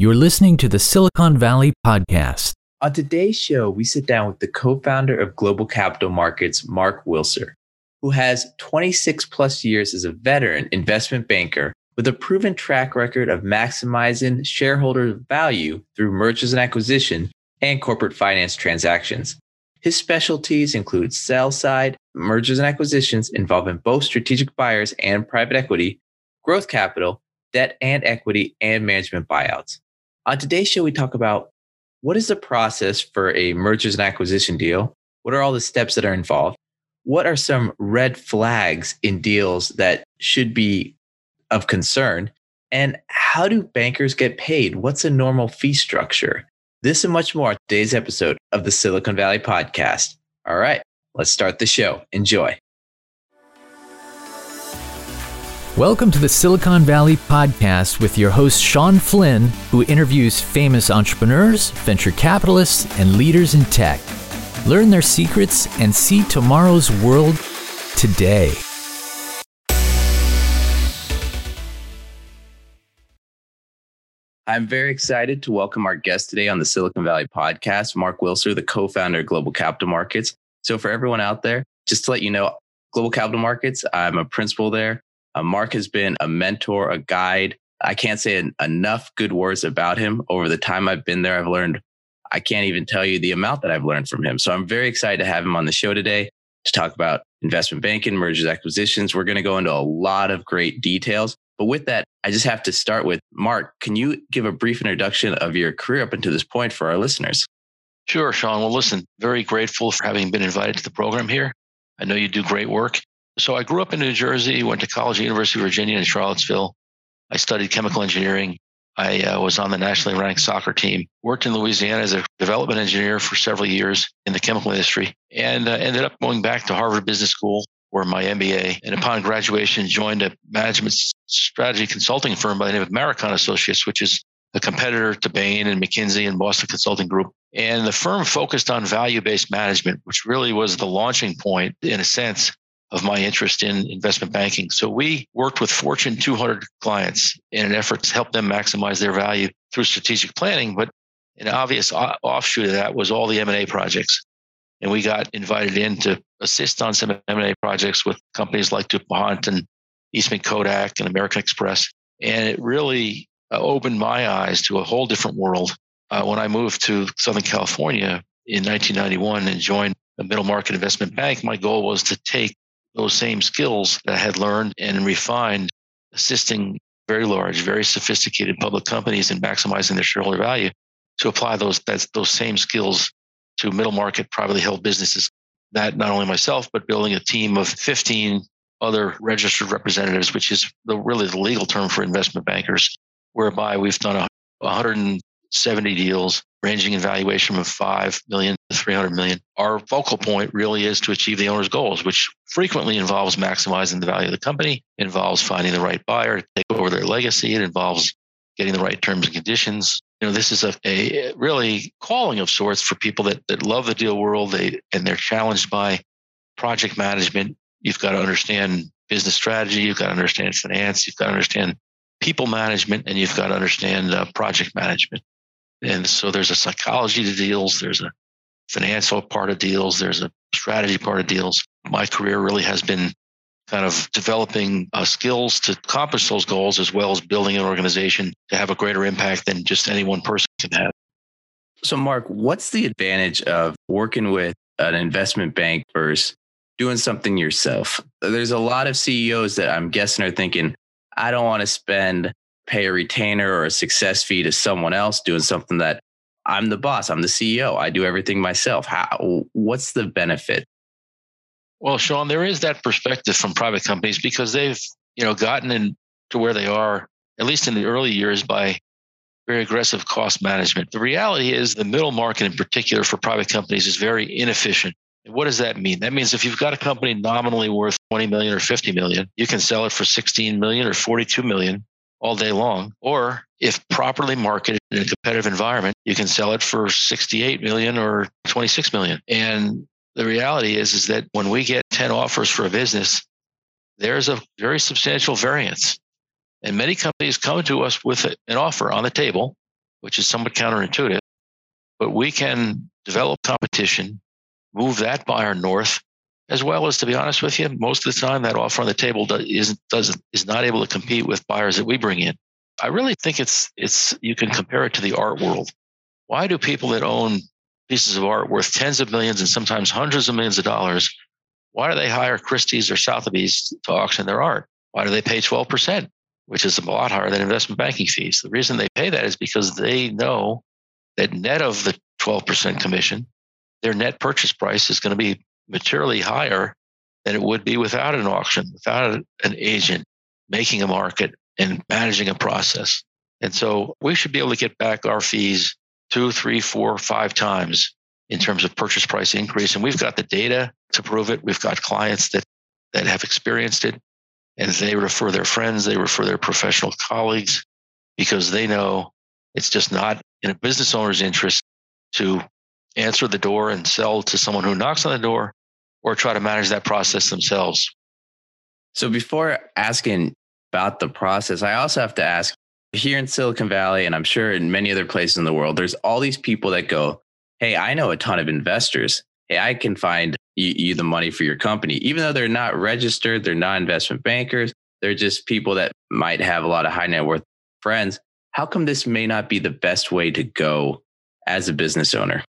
You're listening to the Silicon Valley Podcast. On today's show, we sit down with the co founder of Global Capital Markets, Mark Wilser, who has 26 plus years as a veteran investment banker with a proven track record of maximizing shareholder value through mergers and acquisition and corporate finance transactions. His specialties include sell side, mergers and acquisitions involving both strategic buyers and private equity, growth capital, debt and equity, and management buyouts. On today's show, we talk about what is the process for a mergers and acquisition deal? What are all the steps that are involved? What are some red flags in deals that should be of concern? And how do bankers get paid? What's a normal fee structure? This and much more today's episode of the Silicon Valley Podcast. All right, let's start the show. Enjoy. Welcome to the Silicon Valley Podcast with your host, Shawn Flynn, who interviews famous entrepreneurs, venture capitalists, and leaders in tech. Learn their secrets and see tomorrow's world today. I'm very excited to welcome our guest today on the Silicon Valley Podcast, Mark Wilser, the co founder of Global Capital Markets. So, for everyone out there, just to let you know, Global Capital Markets, I'm a principal there. Uh, Mark has been a mentor, a guide. I can't say en- enough good words about him over the time I've been there. I've learned, I can't even tell you the amount that I've learned from him. So I'm very excited to have him on the show today to talk about investment banking, mergers, acquisitions. We're going to go into a lot of great details. But with that, I just have to start with Mark. Can you give a brief introduction of your career up until this point for our listeners? Sure, Shawn. Well, listen, very grateful for having been invited to the program here. I know you do great work. So I grew up in New Jersey, went to college at University of Virginia in Charlottesville. I studied chemical engineering. I uh, was on the nationally ranked soccer team, worked in Louisiana as a development engineer for several years in the chemical industry, and uh, ended up going back to Harvard Business School for my MBA. And upon graduation, joined a management strategy consulting firm by the name of Marakon Associates, which is a competitor to Bain and McKinsey and Boston Consulting Group. And the firm focused on value based management, which really was the launching point, in a sense, of my interest in investment banking. So we worked with Fortune 200 clients in an effort to help them maximize their value through strategic planning. But an obvious offshoot of that was all the M&A projects. And we got invited in to assist on some M&A projects with companies like DuPont and Eastman Kodak and American Express. And it really uh, opened my eyes to a whole different world. Uh, when I moved to Southern California in 1991 and joined a middle market investment bank, my goal was to take those same skills that I had learned and refined, assisting very large, very sophisticated public companies in maximizing their shareholder value, to apply those that's, those same skills to middle market privately held businesses. That not only myself, but building a team of 15 other registered representatives, which is the, really the legal term for investment bankers, whereby we've done a 170 deals ranging in valuation from 5 million to 300 million. Our focal point really is to achieve the owner's goals, which frequently involves maximizing the value of the company, involves finding the right buyer to take over their legacy, it involves getting the right terms and conditions. You know, this is a, a really calling of sorts for people that, that love the deal world they, and they're challenged by project management. You've got to understand business strategy, you've got to understand finance, you've got to understand people management, and you've got to understand uh, project management. And so there's a psychology to deals, there's a financial part of deals, there's a strategy part of deals. My career really has been kind of developing uh, skills to accomplish those goals as well as building an organization to have a greater impact than just any one person can have. So, Mark, what's the advantage of working with an investment bank versus doing something yourself? There's a lot of CEOs that I'm guessing are thinking, I don't want to spend pay a retainer or a success fee to someone else doing something that I'm the boss, I'm the CEO, I do everything myself. How what's the benefit? Well, Shawn, there is that perspective from private companies because they've, you know, gotten into where they are, at least in the early years, by very aggressive cost management. The reality is the middle market in particular for private companies is very inefficient. And what does that mean? That means if you've got a company nominally worth 20 million or 50 million, you can sell it for 16 million or 42 million all day long. Or if properly marketed in a competitive environment, you can sell it for 68 million or 26 million. And the reality is, is that when we get 10 offers for a business, there's a very substantial variance. And many companies come to us with an offer on the table which is somewhat counterintuitive. But we can develop competition, move that buyer north, as well as, to be honest with you, most of the time that offer on the table does, isn't, doesn't, is not able to compete with buyers that we bring in. I really think it's, it's, you can compare it to the art world. Why do people that own pieces of art worth tens of millions and sometimes hundreds of millions of dollars, why do they hire Christie's or Sotheby's to auction their art? Why do they pay 12%, which is a lot higher than investment banking fees? The reason they pay that is because they know that net of the 12% commission, their net purchase price is going to be materially higher than it would be without an auction, without an agent making a market and managing a process. And so we should be able to get back our fees two, three, four, five times in terms of purchase price increase. And we've got the data to prove it. We've got clients that, that have experienced it and they refer their friends, they refer their professional colleagues because they know it's just not in a business owner's interest to answer the door and sell to someone who knocks on the door or try to manage that process themselves. So before asking about the process, I also have to ask here in Silicon Valley, and I'm sure in many other places in the world, there's all these people that go, Hey, I know a ton of investors. Hey, I can find you, you the money for your company, even though they're not registered, they're not investment bankers, they're just people that might have a lot of high net worth friends. How come this may not be the best way to go as a business owner?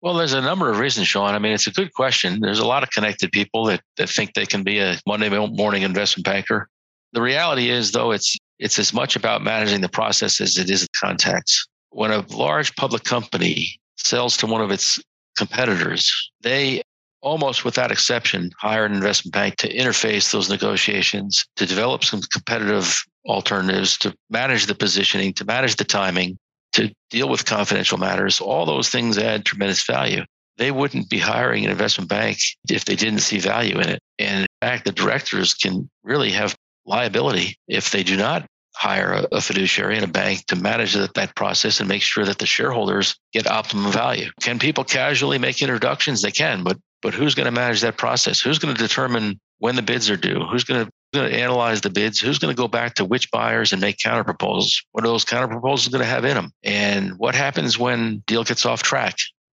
Well, there's a number of reasons, Shawn. I mean, it's a good question. There's a lot of connected people that, that think they can be a Monday morning investment banker. The reality is, though, it's it's as much about managing the process as it is the contacts. When a large public company sells to one of its competitors, they almost without exception hire an investment bank to interface those negotiations, to develop some competitive alternatives, to manage the positioning, to manage the timing, to deal with confidential matters. All those things add tremendous value. They wouldn't be hiring an investment bank if they didn't see value in it. And in fact, the directors can really have liability if they do not hire a, fiduciary and a bank to manage that, that process and make sure that the shareholders get optimum value. Can people casually make introductions? They can, but but who's going to manage that process? Who's going to determine when the bids are due? Who's going to, going to analyze the bids? Who's going to go back to which buyers and make counter proposals? What are those counter proposals going to have in them? And what happens when deal gets off track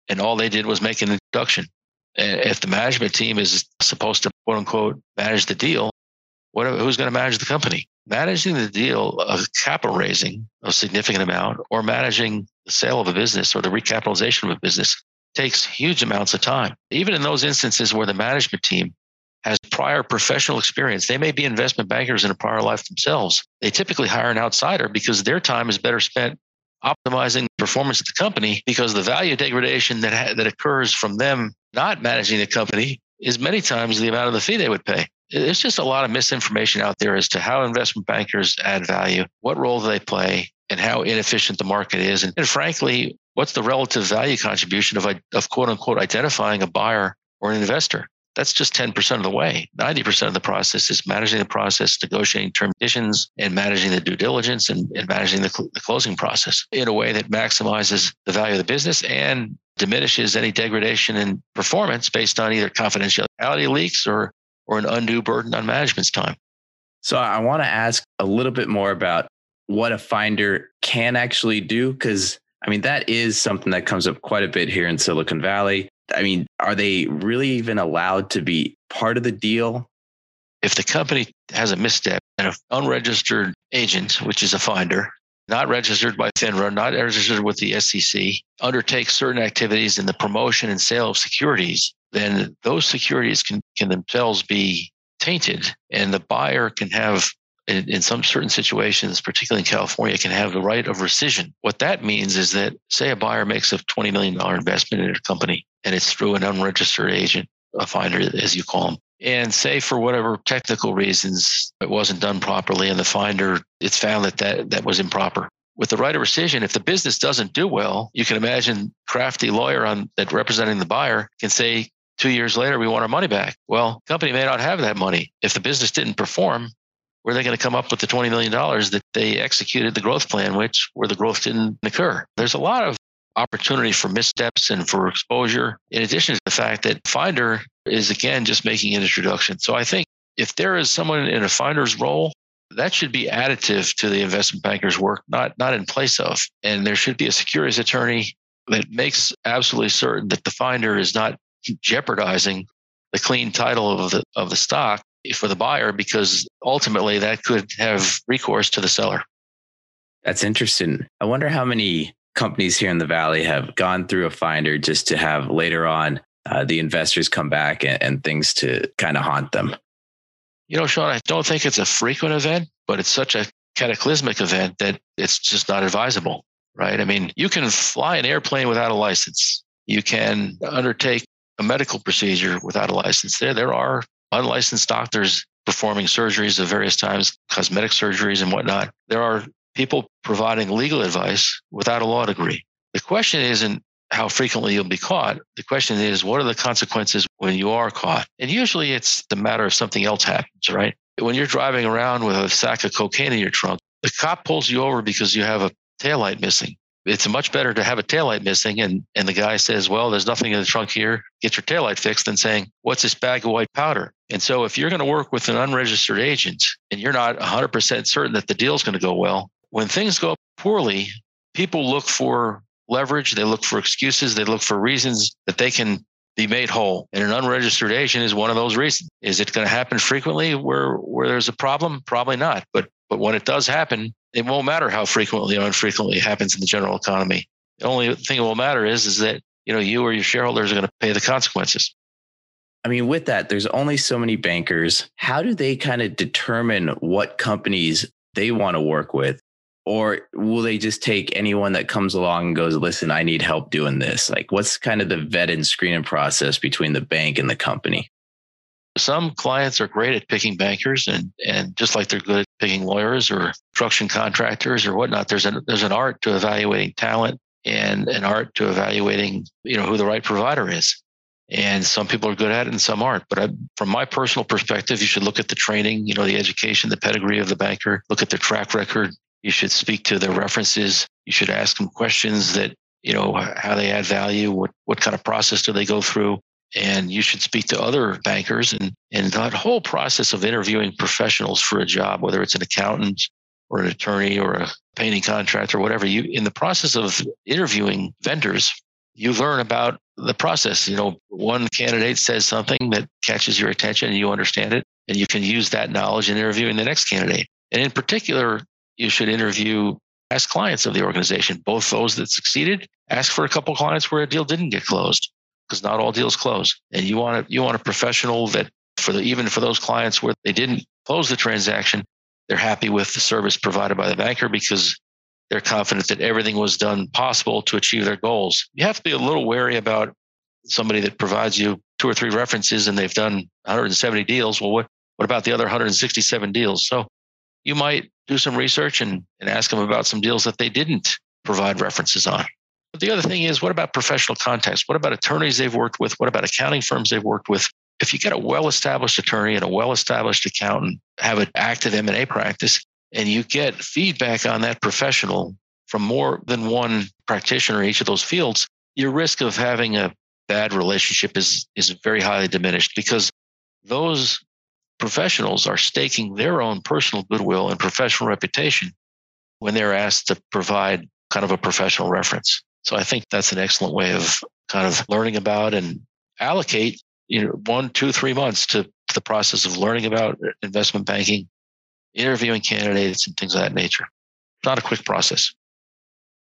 and all they did was make an introduction? If the management team is supposed to quote unquote manage the deal, what, who's going to manage the company? Managing the deal of capital raising of significant amount or managing the sale of a business or the recapitalization of a business takes huge amounts of time. Even in those instances where the management team has prior professional experience, they may be investment bankers in a prior life themselves. They typically hire an outsider because their time is better spent optimizing the performance of the company because the value degradation that, ha- that occurs from them not managing the company is many times the amount of the fee they would pay. There's just a lot of misinformation out there as to how investment bankers add value, what role do they play, and how inefficient the market is. And, and frankly, what's the relative value contribution of, of quote unquote identifying a buyer or an investor? That's just 10% of the way. 90% of the process is managing the process, negotiating term conditions, and managing the due diligence and, and managing the, cl- the closing process in a way that maximizes the value of the business and diminishes any degradation in performance based on either confidentiality leaks or, or an undue burden on management's time. So I want to ask a little bit more about what a finder can actually do because I mean, that is something that comes up quite a bit here in Silicon Valley. I mean, are they really even allowed to be part of the deal? If the company has a misstep and an unregistered agent, which is a finder, not registered by FINRA, not registered with the SEC, undertakes certain activities in the promotion and sale of securities, then those securities can, can themselves be tainted and the buyer can have in, in, some certain situations, particularly in California, can have the right of rescission. What that means is that, say, a buyer makes a $20 million investment in a company and it's through an unregistered agent, a finder, as you call them. And say for whatever technical reasons it wasn't done properly, and the finder, it's found that that, that was improper. With the right of rescission, if the business doesn't do well, you can imagine crafty lawyer on that representing the buyer can say, two years later, we want our money back. Well, company may not have that money. If the business didn't perform, where are they going to come up with the $20 million that they executed the growth plan, which where the growth didn't occur? There's a lot of opportunity for missteps and for exposure, in addition to the fact that Finder is again just making an introduction. So I think if there is someone in a finder's role that should be additive to the investment banker's work, not not in place of. And there should be a securities attorney that makes absolutely certain that the finder is not jeopardizing the clean title of the of the stock for the buyer because ultimately that could have recourse to the seller. That's interesting. I wonder how many companies here in the valley have gone through a finder just to have later on uh, the investors come back and, and things to kind of haunt them. You know, Shawn, I don't think it's a frequent event, but it's such a cataclysmic event that it's just not advisable, right? I mean, you can fly an airplane without a license. You can undertake a medical procedure without a license. There, there are unlicensed doctors performing surgeries of various times, cosmetic surgeries and whatnot. There are people providing legal advice without a law degree. The question isn't how frequently you'll be caught. The question is, what are the consequences when you are caught? And usually it's the matter of something else happens, right? When you're driving around with a sack of cocaine in your trunk, the cop pulls you over because you have a taillight missing. It's much better to have a taillight missing and, and the guy says, Well, there's nothing in the trunk here. Get your taillight fixed than saying, What's this bag of white powder? And so if you're going to work with an unregistered agent and you're not 100% certain that the deal's going to go well, when things go poorly, people look for leverage, they look for excuses, they look for reasons that they can be made whole. And an unregistered agent is one of those reasons. Is it going to happen frequently where where there's a problem? Probably not. But but when it does happen, it won't matter how frequently or infrequently it happens in the general economy. The only thing that will matter is is that you know you or your shareholders are going to pay the consequences. I mean, with that, there's only so many bankers. How do they kind of determine what companies they want to work with? Or will they just take anyone that comes along and goes, listen, I need help doing this? Like, what's kind of the vet and screening process between the bank and the company? Some clients are great at picking bankers, and, and just like they're good at picking lawyers or construction contractors or whatnot, there's an, there's an art to evaluating talent and an art to evaluating you know who the right provider is and some people are good at it and some aren't but I, from my personal perspective you should look at the training you know the education the pedigree of the banker look at their track record you should speak to their references. You should ask them questions that, you know, how they add value, what, what kind of process do they go through? And you should speak to other bankers and, and that whole process of interviewing professionals for a job, whether it's an accountant or an attorney or a painting contractor, or whatever you, in the process of interviewing vendors, you learn about the process. You know, one candidate says something that catches your attention and you understand it, and you can use that knowledge in interviewing the next candidate. And in particular, you should interview past clients of the organization, both those that succeeded. Ask for a couple clients where a deal didn't get closed, because not all deals close. And you want a, you want a professional that for the even for those clients where they didn't close the transaction, they're happy with the service provided by the banker because they're confident that everything was done possible to achieve their goals. You have to be a little wary about somebody that provides you two or three references and they've done 170 deals. Well, what, what about the other 167 deals? So you might do some research and, and ask them about some deals that they didn't provide references on. But the other thing is, what about professional contacts? What about attorneys they've worked with? What about accounting firms they've worked with? If you get a well-established attorney and a well-established accountant, have an active M&A practice, and you get feedback on that professional from more than one practitioner in each of those fields, your risk of having a bad relationship is, is very highly diminished because those professionals are staking their own personal goodwill and professional reputation when they're asked to provide kind of a professional reference. So I think that's an excellent way of kind of learning about and allocate, you know, one, two, three months to, the process of learning about investment banking, interviewing candidates and things of that nature. Not a quick process.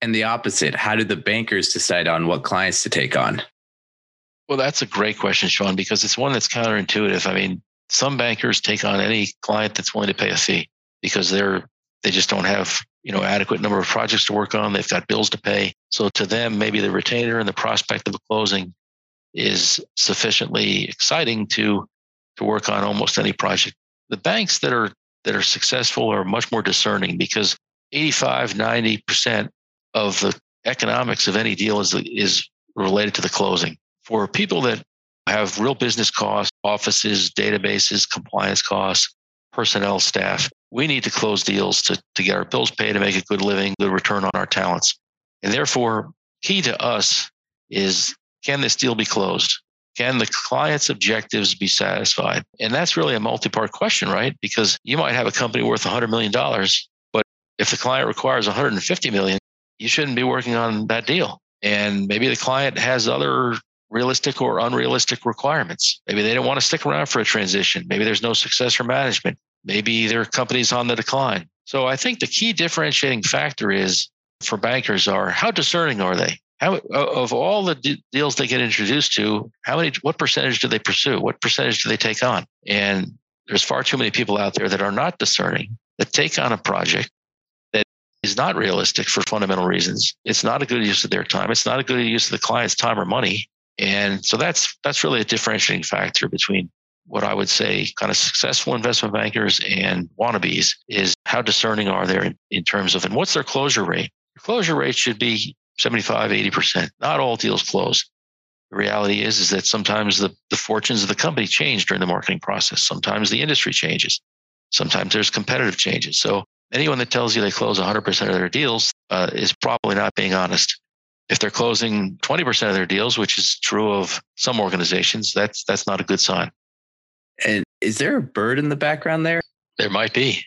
And the opposite, how do the bankers decide on what clients to take on? Well, that's a great question, Shawn, because it's one that's counterintuitive. I mean, some bankers take on any client that's willing to pay a fee because they're they just don't have you know adequate number of projects to work on. They've got bills to pay. So to them maybe the retainer and the prospect of a closing is sufficiently exciting to to work on almost any project. The banks that are that are successful are much more discerning because 85 90% of the economics of any deal is is related to the closing. For people that have real business costs, offices, databases, compliance costs, personnel, staff. We need to close deals to, to get our bills paid and make a good living, good return on our talents. And therefore, key to us is can this deal be closed? Can the client's objectives be satisfied? And that's really a multi part question, right? Because you might have a company worth $100 million, but if the client requires 150 million, you shouldn't be working on that deal. And maybe the client has other realistic or unrealistic requirements. Maybe they don't want to stick around for a transition. Maybe there's no successor management. Maybe their company's on the decline. So I think the key differentiating factor is for bankers are how discerning are they? How of all the deals they get introduced to, how many what percentage do they pursue? What percentage do they take on? And there's far too many people out there that are not discerning that take on a project that is not realistic for fundamental reasons. It's not a good use of their time. It's not a good use of the client's time or money. And so that's that's really a differentiating factor between what I would say kind of successful investment bankers and wannabes is how discerning are they in, in terms of and what's their closure rate? Your closure rate should be 75, 80%. Not all deals close. The reality is, is that sometimes the, the fortunes of the company change during the marketing process. Sometimes the industry changes. Sometimes there's competitive changes. So anyone that tells you they close 100% of their deals uh, is probably not being honest. If they're closing 20% of their deals, which is true of some organizations, that's that's not a good sign. And is there a bird in the background there? There might be.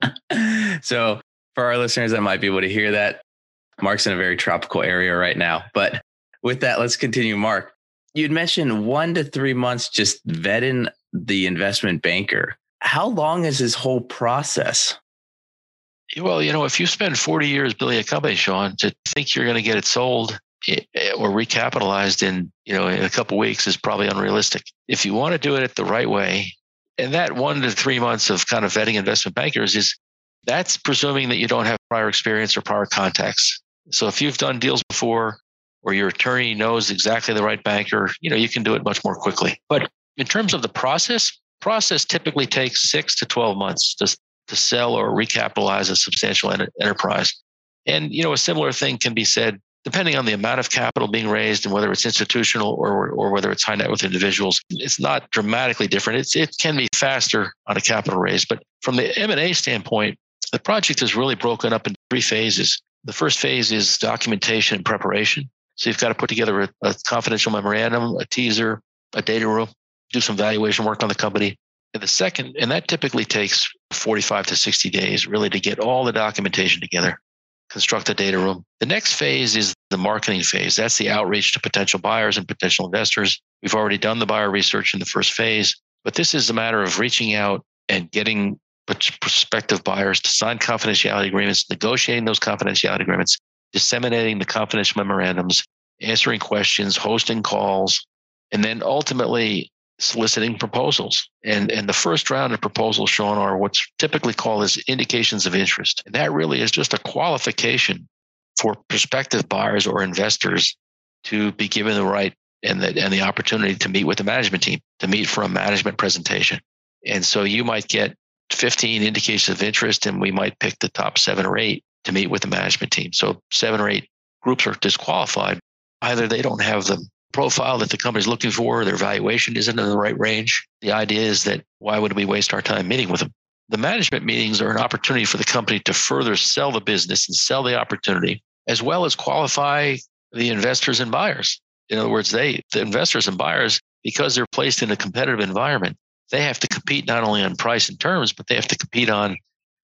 so for our listeners that might be able to hear that, Mark's in a very tropical area right now. But with that, let's continue. Mark, you'd mentioned one to three months just vetting the investment banker. How long is this whole process? Well, you know, if you spend 40 years building a company, Shawn, to think you're going to get it sold eh, eh, or recapitalized in, you know, in a couple weeks is probably unrealistic. If you want to do it the right way, and that one to three months of kind of vetting investment bankers is that's presuming that you don't have prior experience or prior contacts. So if you've done deals before or your attorney knows exactly the right banker, you know, you can do it much more quickly. But in terms of the process, process typically takes six to 12 months to, to sell or recapitalize a substantial enterprise. And, you know, a similar thing can be said depending on the amount of capital being raised and whether it's institutional or, or whether it's high net worth individuals. It's not dramatically different. It's, it can be faster on a capital raise. But from the M&A standpoint, the project is really broken up into three phases. The first phase is documentation and preparation. So you've got to put together a, a confidential memorandum, a teaser, a data room, do some valuation work on the company. The second, and that typically takes 45 to 60 days really to get all the documentation together, construct the data room. The next phase is the marketing phase. That's the outreach to potential buyers and potential investors. We've already done the buyer research in the first phase, but this is a matter of reaching out and getting prospective buyers to sign confidentiality agreements, negotiating those confidentiality agreements, disseminating the confidential memorandums, answering questions, hosting calls, and then ultimately soliciting proposals. And, and the first round of proposals, Shawn are what's typically called as indications of interest. And that really is just a qualification for prospective buyers or investors to be given the right and the, and the opportunity to meet with the management team, to meet for a management presentation. And so you might get 15 indications of interest, and we might pick the top seven or eight to meet with the management team. So seven or eight groups are disqualified. Either they don't have the profile that the company's looking for, their valuation isn't in the right range. The idea is that why would we waste our time meeting with them? The management meetings are an opportunity for the company to further sell the business and sell the opportunity, as well as qualify the investors and buyers. In other words, they, the investors and buyers, because they're placed in a competitive environment, they have to compete not only on price and terms, but they have to compete on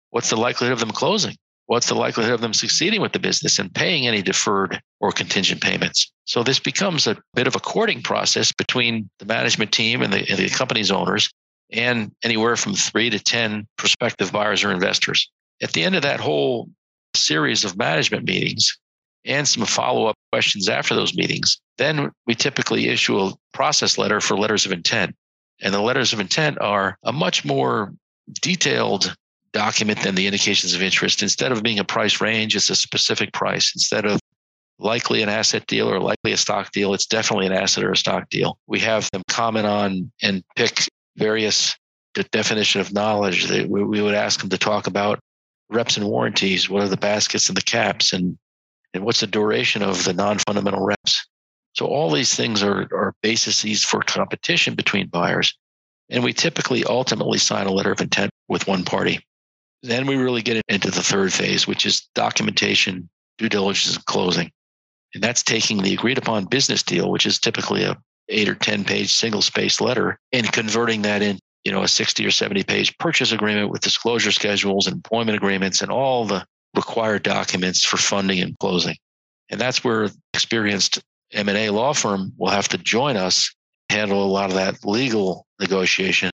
what's the likelihood of them closing? What's the likelihood of them succeeding with the business and paying any deferred or contingent payments? So this becomes a bit of a courting process between the management team and the, and the company's owners and anywhere from three to 10 prospective buyers or investors. At the end of that whole series of management meetings and some follow up questions after those meetings, then we typically issue a process letter for letters of intent. And the letters of intent are a much more detailed document than the indications of interest. Instead of being a price range, it's a specific price. Instead of likely an asset deal or likely a stock deal, it's definitely an asset or a stock deal. We have them comment on and pick various the definition of knowledge that we, we would ask them to talk about reps and warranties. What are the baskets and the caps and and what's the duration of the non-fundamental reps? So all these things are, are bases for competition between buyers. And we typically ultimately sign a letter of intent with one party. Then we really get into the third phase, which is documentation, due diligence, and closing. And that's taking the agreed upon business deal, which is typically a, eight or 10 page single space letter and converting that in, you know, a 60 or 70 page purchase agreement with disclosure schedules employment agreements and all the required documents for funding and closing. And that's where experienced M&A law firm will have to join us, handle a lot of that legal negotiation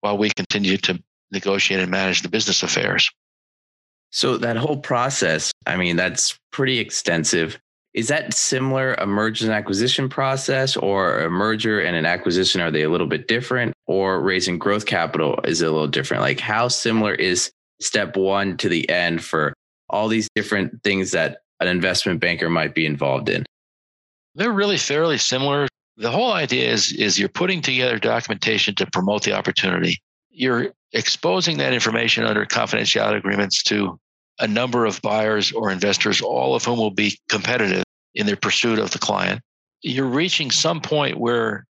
while we continue to negotiate and manage the business affairs. So that whole process, I mean, that's pretty extensive. Is that similar a merger and acquisition process or a merger and an acquisition? Are they a little bit different or raising growth capital is a little different? Like how similar is step one to the end for all these different things that an investment banker might be involved in? They're really fairly similar. The whole idea is, is you're putting together documentation to promote the opportunity. You're exposing that information under confidentiality agreements to a number of buyers or investors, all of whom will be competitive in their pursuit of the client. You're reaching some point where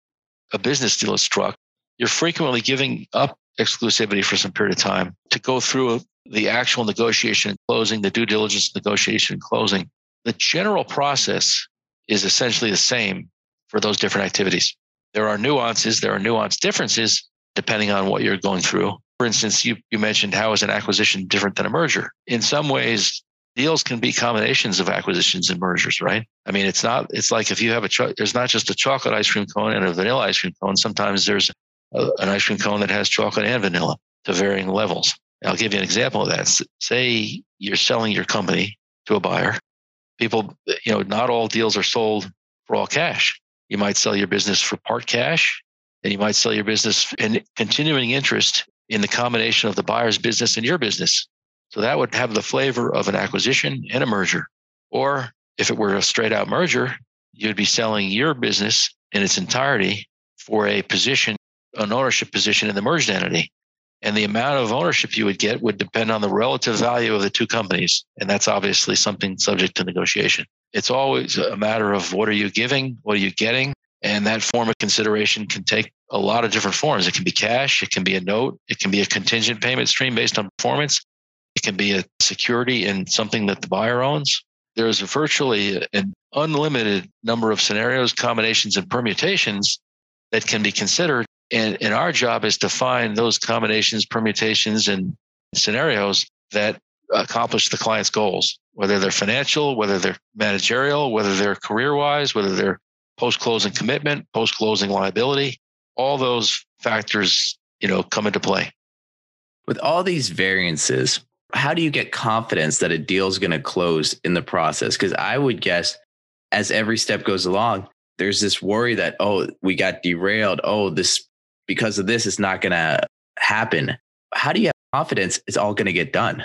a business deal is struck. You're frequently giving up exclusivity for some period of time to go through the actual negotiation and closing, the due diligence negotiation and closing. The general process is essentially the same for those different activities. There are nuances, there are nuanced differences depending on what you're going through. For instance, you, you mentioned how is an acquisition different than a merger? In some ways, deals can be combinations of acquisitions and mergers, right? I mean, it's not, it's like if you have a, cho- there's not just a chocolate ice cream cone and a vanilla ice cream cone. Sometimes there's a, an ice cream cone that has chocolate and vanilla to varying levels. I'll give you an example of that. Say you're selling your company to a buyer. People, you know, not all deals are sold for all cash. You might sell your business for part cash, and you might sell your business in continuing interest in the combination of the buyer's business and your business. So that would have the flavor of an acquisition and a merger. Or if it were a straight out merger, you'd be selling your business in its entirety for a position, an ownership position in the merged entity. And the amount of ownership you would get would depend on the relative value of the two companies. And that's obviously something subject to negotiation. It's always a matter of what are you giving? What are you getting? And that form of consideration can take a lot of different forms. It can be cash, it can be a note, it can be a contingent payment stream based on performance, it can be a security in something that the buyer owns. There's virtually an unlimited number of scenarios, combinations, and permutations that can be considered and, and our job is to find those combinations, permutations, and scenarios that accomplish the client's goals, whether they're financial, whether they're managerial, whether they're career wise, whether they're post closing commitment, post closing liability. All those factors, you know, come into play. With all these variances, how do you get confidence that a deal is going to close in the process? Because I would guess as every step goes along, there's this worry that, oh, we got derailed. Oh, this because of this, it's not going to happen. How do you have confidence it's all going to get done?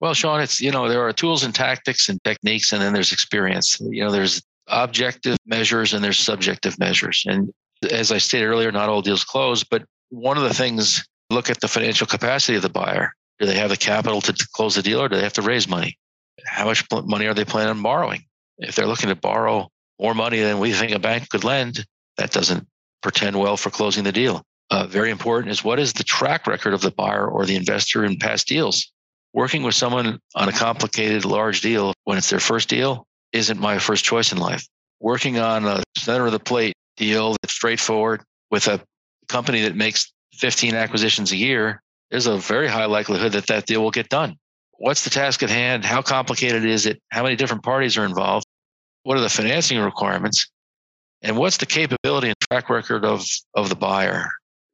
Well, Shawn, it's, you know, there are tools and tactics and techniques, and then there's experience. You know, there's objective measures and there's subjective measures. And as I stated earlier, not all deals close, but one of the things, look at the financial capacity of the buyer. Do they have the capital to close the deal or do they have to raise money? How much money are they planning on borrowing? If they're looking to borrow more money than we think a bank could lend, that doesn't pretend well for closing the deal. Uh, very important is what is the track record of the buyer or the investor in past deals? Working with someone on a complicated, large deal when it's their first deal isn't my first choice in life. Working on a center of the plate deal that's straightforward with a company that makes 15 acquisitions a year, there's a very high likelihood that that deal will get done. What's the task at hand? How complicated is it? How many different parties are involved? What are the financing requirements? and what's the capability and track record of of the buyer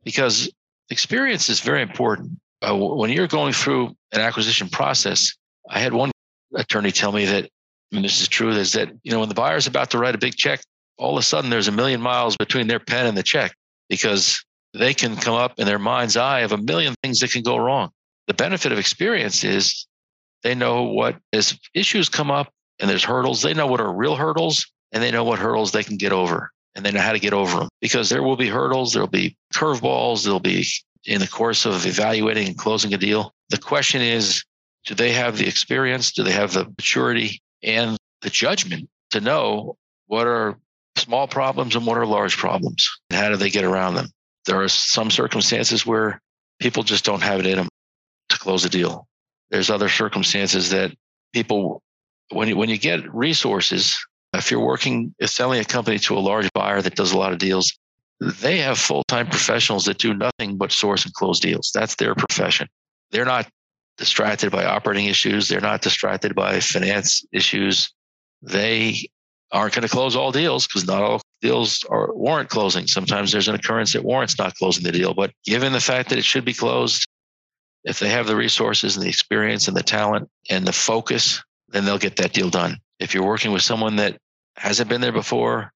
because experience is very important uh, when you're going through an acquisition process i had one attorney tell me that and this is true is that you know when the buyer's about to write a big check all of a sudden there's a million miles between their pen and the check because they can come up in their mind's eye of a million things that can go wrong the benefit of experience is they know what as issues come up and there's hurdles they know what are real hurdles and they know what hurdles they can get over and they know how to get over them because there will be hurdles, there'll be curveballs, there'll be in the course of evaluating and closing a deal. The question is, do they have the experience? Do they have the maturity and the judgment to know what are small problems and what are large problems? And how do they get around them? There are some circumstances where people just don't have it in them to close a deal. There's other circumstances that people, when you, when you get resources If you're working, selling a company to a large buyer that does a lot of deals, they have full time professionals that do nothing but source and close deals. That's their profession. They're not distracted by operating issues. They're not distracted by finance issues. They aren't going to close all deals because not all deals are warrant closing. Sometimes there's an occurrence that warrants not closing the deal. But given the fact that it should be closed, if they have the resources and the experience and the talent and the focus, then they'll get that deal done. If you're working with someone that hasn't been there before,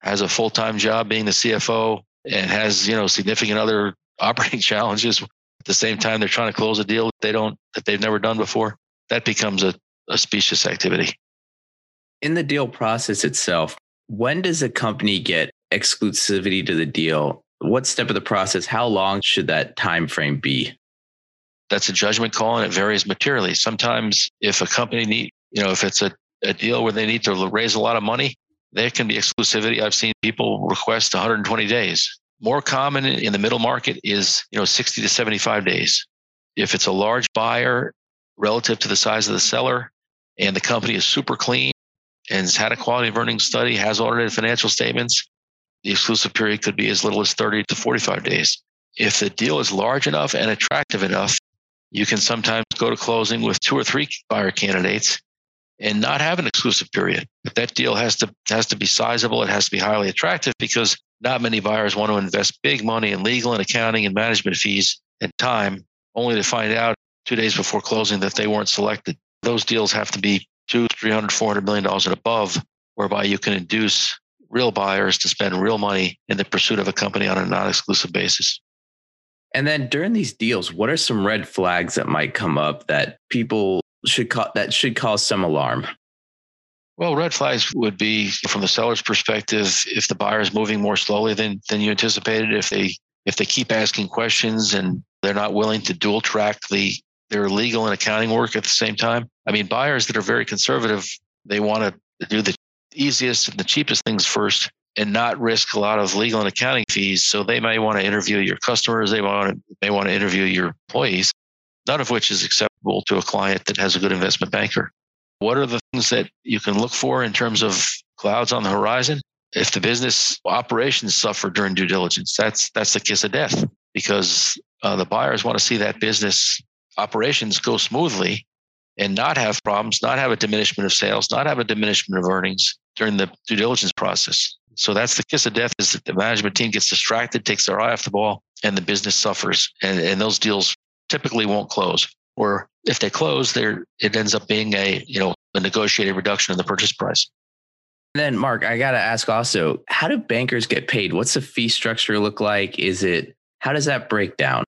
has a full time job being the CFO, and has you know significant other operating challenges at the same time they're trying to close a deal that they don't that they've never done before, that becomes a, a specious activity. In the deal process itself, when does a company get exclusivity to the deal? What step of the process? How long should that time frame be? That's a judgment call and it varies materially. Sometimes if a company need, you know, if it's a, a deal where they need to raise a lot of money, there can be exclusivity. I've seen people request 120 days. More common in the middle market is, you know, 60 to 75 days. If it's a large buyer relative to the size of the seller and the company is super clean and has had a quality of earnings study, has audited financial statements, the exclusive period could be as little as 30 to 45 days. If the deal is large enough and attractive enough, you can sometimes go to closing with two or three buyer candidates and not have an exclusive period. But that deal has to has to be sizable. It has to be highly attractive because not many buyers want to invest big money in legal and accounting and management fees and time, only to find out two days before closing that they weren't selected. Those deals have to be two, three hundred, four hundred million dollars and above, whereby you can induce real buyers to spend real money in the pursuit of a company on a non-exclusive basis. And then during these deals, what are some red flags that might come up that people should ca- that should cause some alarm? Well, red flags would be from the seller's perspective if the buyer is moving more slowly than than you anticipated, if they if they keep asking questions and they're not willing to dual track the their legal and accounting work at the same time. I mean, buyers that are very conservative, they want to do the easiest and the cheapest things first and not risk a lot of legal and accounting fees. So they may want to interview your customers, they want to, may want to interview your employees, none of which is acceptable to a client that has a good investment banker. What are the things that you can look for in terms of clouds on the horizon? If the business operations suffer during due diligence, that's that's the kiss of death because uh, the buyers want to see that business operations go smoothly and not have problems, not have a diminishment of sales, not have a diminishment of earnings during the due diligence process. So that's the kiss of death is that the management team gets distracted, takes their eye off the ball, and the business suffers. And, and those deals typically won't close. Or if they close, there it ends up being a, you know, a negotiated reduction in the purchase price. then Mark, I gotta ask also, how do bankers get paid? What's the fee structure look like? Is it how does that break down?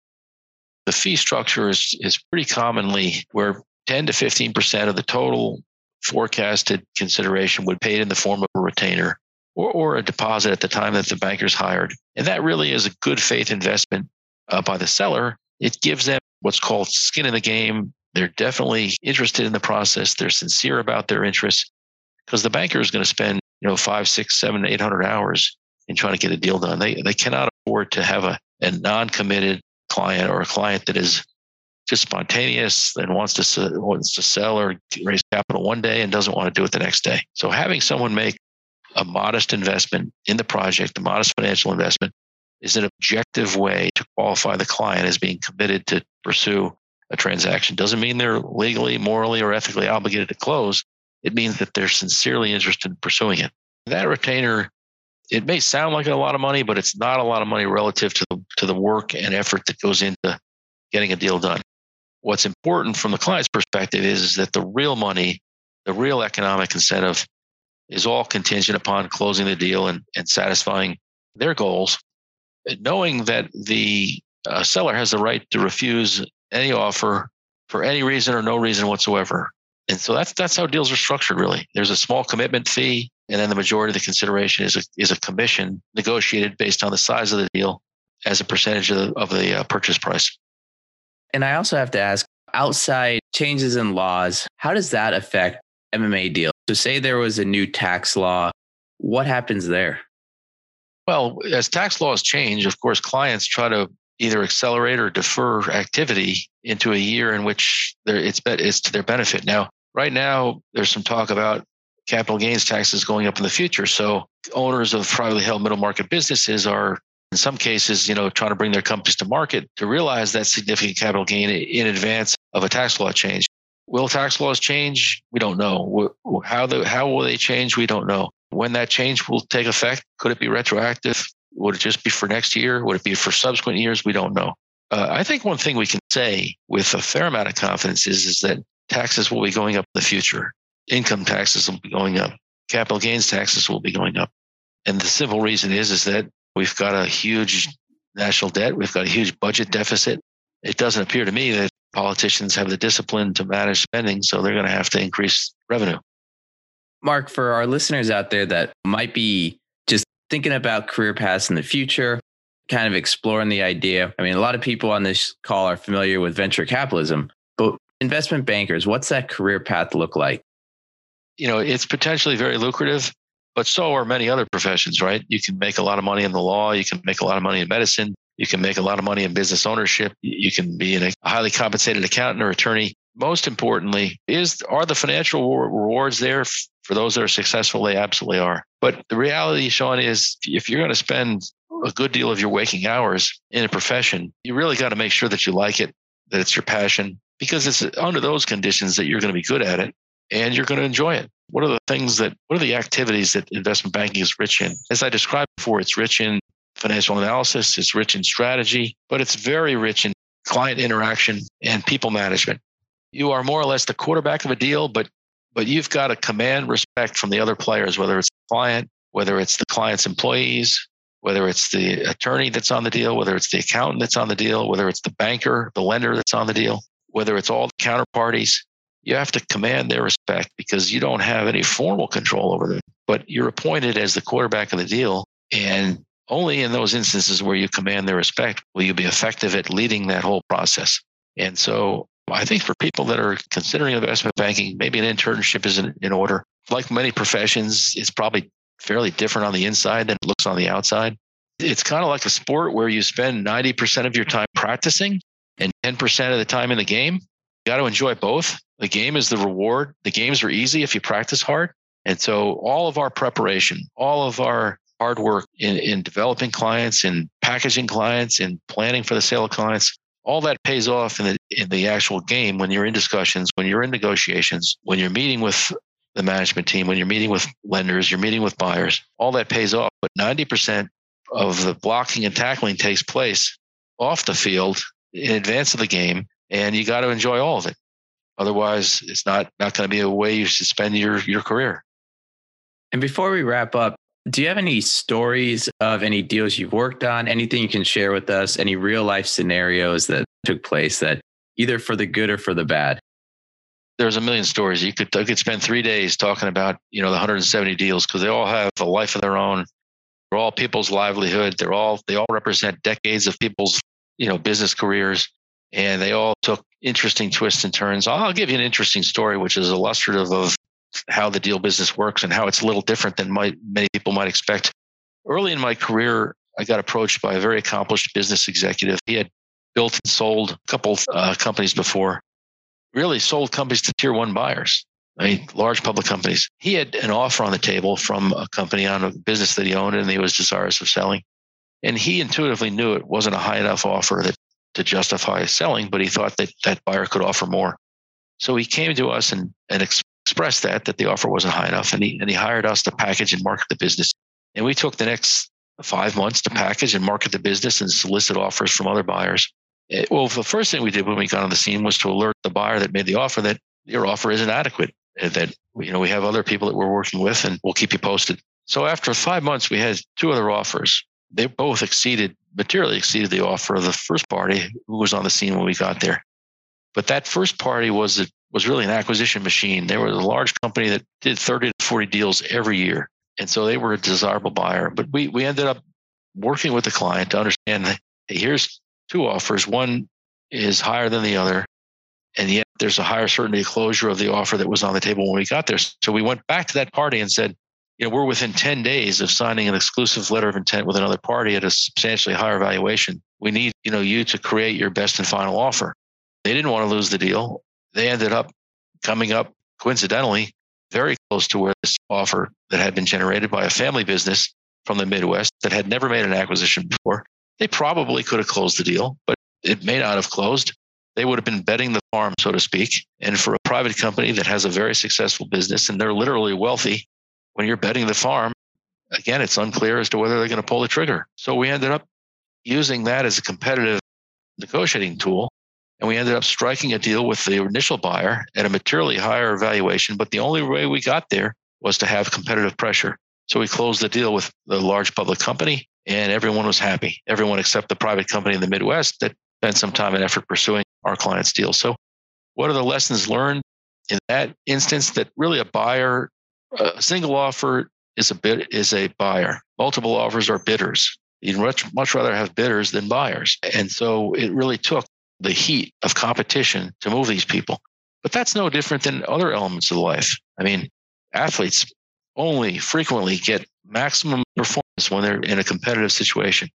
The fee structure is is pretty commonly where 10 to 15% of the total forecasted consideration would paid in the form of a retainer or, or a deposit at the time that the banker's hired. And that really is a good faith investment uh, by the seller. It gives them what's called skin in the game. They're definitely interested in the process. They're sincere about their interests because the banker is going to spend, you know, five, six, seven, eight hundred hours in trying to get a deal done. They they cannot afford to have a, a non-committed client or a client that is just spontaneous and wants to wants to sell or raise capital one day and doesn't want to do it the next day. So having someone make a modest investment in the project, a modest financial investment, is an objective way to qualify the client as being committed to pursue a transaction. Doesn't mean they're legally, morally, or ethically obligated to close. It means that they're sincerely interested in pursuing it. That retainer, it may sound like a lot of money, but it's not a lot of money relative to the, to the work and effort that goes into getting a deal done. What's important from the client's perspective is, is that the real money, the real economic incentive is all contingent upon closing the deal and, and satisfying their goals, knowing that the uh, seller has the right to refuse any offer for any reason or no reason whatsoever. And so that's that's how deals are structured. Really, there's a small commitment fee, and then the majority of the consideration is a is a commission negotiated based on the size of the deal as a percentage of the, of the uh, purchase price. And I also have to ask, outside changes in laws, how does that affect M&A deals? So, say there was a new tax law, what happens there? Well, as tax laws change, of course, clients try to either accelerate or defer activity into a year in which it's it's to their benefit. Now, right now, there's some talk about capital gains taxes going up in the future. So owners of privately held middle market businesses are in some cases, you know, trying to bring their companies to market to realize that significant capital gain in advance of a tax law change. Will tax laws change? We don't know. How the how will they change? We don't know. When that change will take effect, could it be retroactive? Would it just be for next year? Would it be for subsequent years? We don't know. Uh, I think one thing we can say with a fair amount of confidence is, is that taxes will be going up in the future. Income taxes will be going up. Capital gains taxes will be going up. And the simple reason is, is that we've got a huge national debt. We've got a huge budget deficit. It doesn't appear to me that politicians have the discipline to manage spending, so they're going to have to increase revenue. Mark, for our listeners out there that might be just thinking about career paths in the future, kind of exploring the idea. I mean, a lot of people on this call are familiar with venture capitalism, investment bankers, what's that career path look like? You know, it's potentially very lucrative, but so are many other professions, right? You can make a lot of money in the law, you can make a lot of money in medicine, you can make a lot of money in business ownership, you can be a highly compensated accountant or attorney. Most importantly, is are the financial rewards there for those that are successful? They absolutely are. But the reality, Shawn, is if you're going to spend a good deal of your waking hours in a profession, you really got to make sure that you like it, that it's your passion, because it's under those conditions that you're going to be good at it and you're going to enjoy it. What are the things that, what are the activities that investment banking is rich in? As I described before, it's rich in financial analysis, it's rich in strategy, but it's very rich in client interaction and people management. You are more or less the quarterback of a deal, but but you've got to command respect from the other players, whether it's the client, whether it's the client's employees, whether it's the attorney that's on the deal, whether it's the accountant that's on the deal, whether it's the banker, the lender that's on the deal, whether it's all the counterparties, you have to command their respect because you don't have any formal control over them. But you're appointed as the quarterback of the deal. And only in those instances where you command their respect will you be effective at leading that whole process. And so I think for people that are considering investment banking, maybe an internship is in, in order. Like many professions, it's probably fairly different on the inside than it looks on the outside. It's kind of like a sport where you spend 90% of your time practicing and 10% of the time in the game. You got to enjoy both. The game is the reward. The games are easy if you practice hard. And so all of our preparation, all of our hard work in, in developing clients, in packaging clients, in planning for the sale of clients, all that pays off in the in the actual game when you're in discussions, when you're in negotiations, when you're meeting with the management team, when you're meeting with lenders, you're meeting with buyers, all that pays off. But 90% of the blocking and tackling takes place off the field in advance of the game, and you got to enjoy all of it. Otherwise, it's not not going to be a way you should spend your your career. And before we wrap up, do you have any stories of any deals you've worked on? Anything you can share with us? Any real life scenarios that took place that either for the good or for the bad? there's a million stories. You could I could spend three days talking about you know the 170 deals because they all have a life of their own. They're all people's livelihood. They're all they all represent decades of people's you know business careers, and they all took interesting twists and turns. I'll give you an interesting story, which is illustrative of how the deal business works and how it's a little different than might, many people might expect. Early in my career, I got approached by a very accomplished business executive. He had built and sold a couple uh, companies before really sold companies to tier one buyers. I mean, large public companies. He had an offer on the table from a company on a business that he owned and he was desirous of selling. And he intuitively knew it wasn't a high enough offer that, to justify selling, but he thought that that buyer could offer more. So he came to us and, and ex- expressed that, that the offer wasn't high enough. And he, and he hired us to package and market the business. And we took the next five months to package and market the business and solicit offers from other buyers. It, eh, well, the first thing we did when we got on the scene was to alert the buyer that made the offer that your offer isn't adequate. And that you know we have other people that we're working with, and we'll keep you posted. So after five months, we had two other offers. They both exceeded materially exceeded the offer of the first party who was on the scene when we got there. But that first party was was really an acquisition machine. They were a large company that did 30 to 40 deals every year. And so they were a desirable buyer. But we we ended up working with the client to understand that here's two offers. One is higher than the other. And yet there's a higher certainty of closure of the offer that was on the table when we got there. So we went back to that party and said, you know, we're within 10 days of signing an exclusive letter of intent with another party at a substantially higher valuation. We need, you know, you to create your best and final offer. They didn't want to lose the deal. They ended up coming up coincidentally very close to where this offer that had been generated by a family business from the Midwest that had never made an acquisition before. They probably could have closed the deal, but it may not have closed. They would have been betting the farm, so to speak. And for a private company that has a very successful business and they're literally wealthy, when you're betting the farm, again, it's unclear as to whether they're going to pull the trigger. So we ended up using that as a competitive negotiating tool. And we ended up striking a deal with the initial buyer at a materially higher valuation. But the only way we got there was to have competitive pressure. So we closed the deal with the large public company and everyone was happy. Everyone except the private company in the Midwest that spent some time and effort pursuing our client's deal. So what are the lessons learned in that instance that really a buyer, a single offer is a bid is a buyer. Multiple offers are bidders. You'd much, much rather have bidders than buyers. And so it really took the heat of competition to move these people. But that's no different than other elements of life. I mean, athletes only frequently get maximum performance when they're in a competitive situation.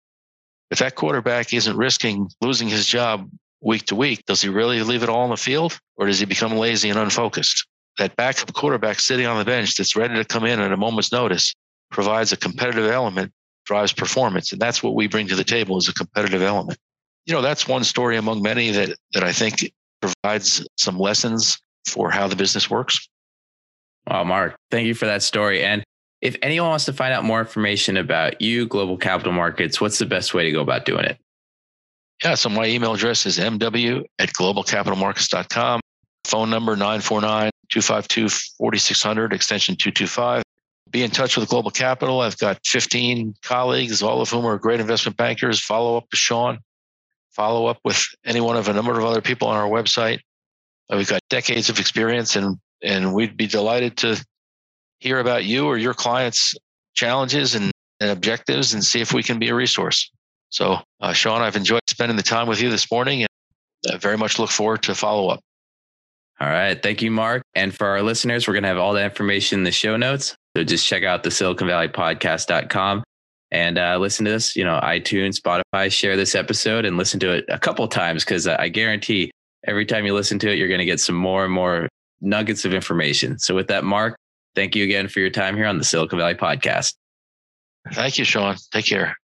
If that quarterback isn't risking losing his job week to week, does he really leave it all on the field or does he become lazy and unfocused? That backup quarterback sitting on the bench that's ready to come in at a moment's notice provides a competitive element, drives performance. And that's what we bring to the table is a competitive element. You know, that's one story among many that, that I think provides some lessons for how the business works. Wow, Mark, thank you for that story. And if anyone wants to find out more information about you, Global Capital Markets, what's the best way to go about doing it? Yeah, so my email address is mw at globalcapitalmarkets.com. Phone number 949 252 4600, extension 225. Be in touch with Global Capital. I've got 15 colleagues, all of whom are great investment bankers. Follow up with Shawn. Follow up with any one of a number of other people on our website. We've got decades of experience, and, and we'd be delighted to hear about you or your clients' challenges and, and objectives and see if we can be a resource. So, uh, Shawn, I've enjoyed spending the time with you this morning and I very much look forward to follow up. All right. Thank you, Mark. And for our listeners, we're going to have all the information in the show notes. So just check out the Silicon Valley podcast.com and uh, listen to this, you know, iTunes, Spotify, share this episode and listen to it a couple times because I guarantee every time you listen to it, you're going to get some more and more nuggets of information. So with that, Mark, thank you again for your time here on the Silicon Valley podcast. Thank you, Shawn. Take care.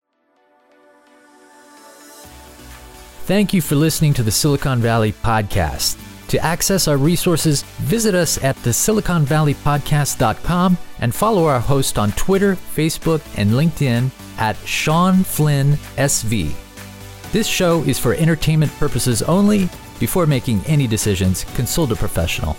Thank you for listening to the Silicon Valley podcast. To access our resources, visit us at the siliconvalleypodcast.com and follow our host on Twitter, Facebook, and LinkedIn at Shawn Flynn SV. This show is for entertainment purposes only. Before making any decisions, consult a professional.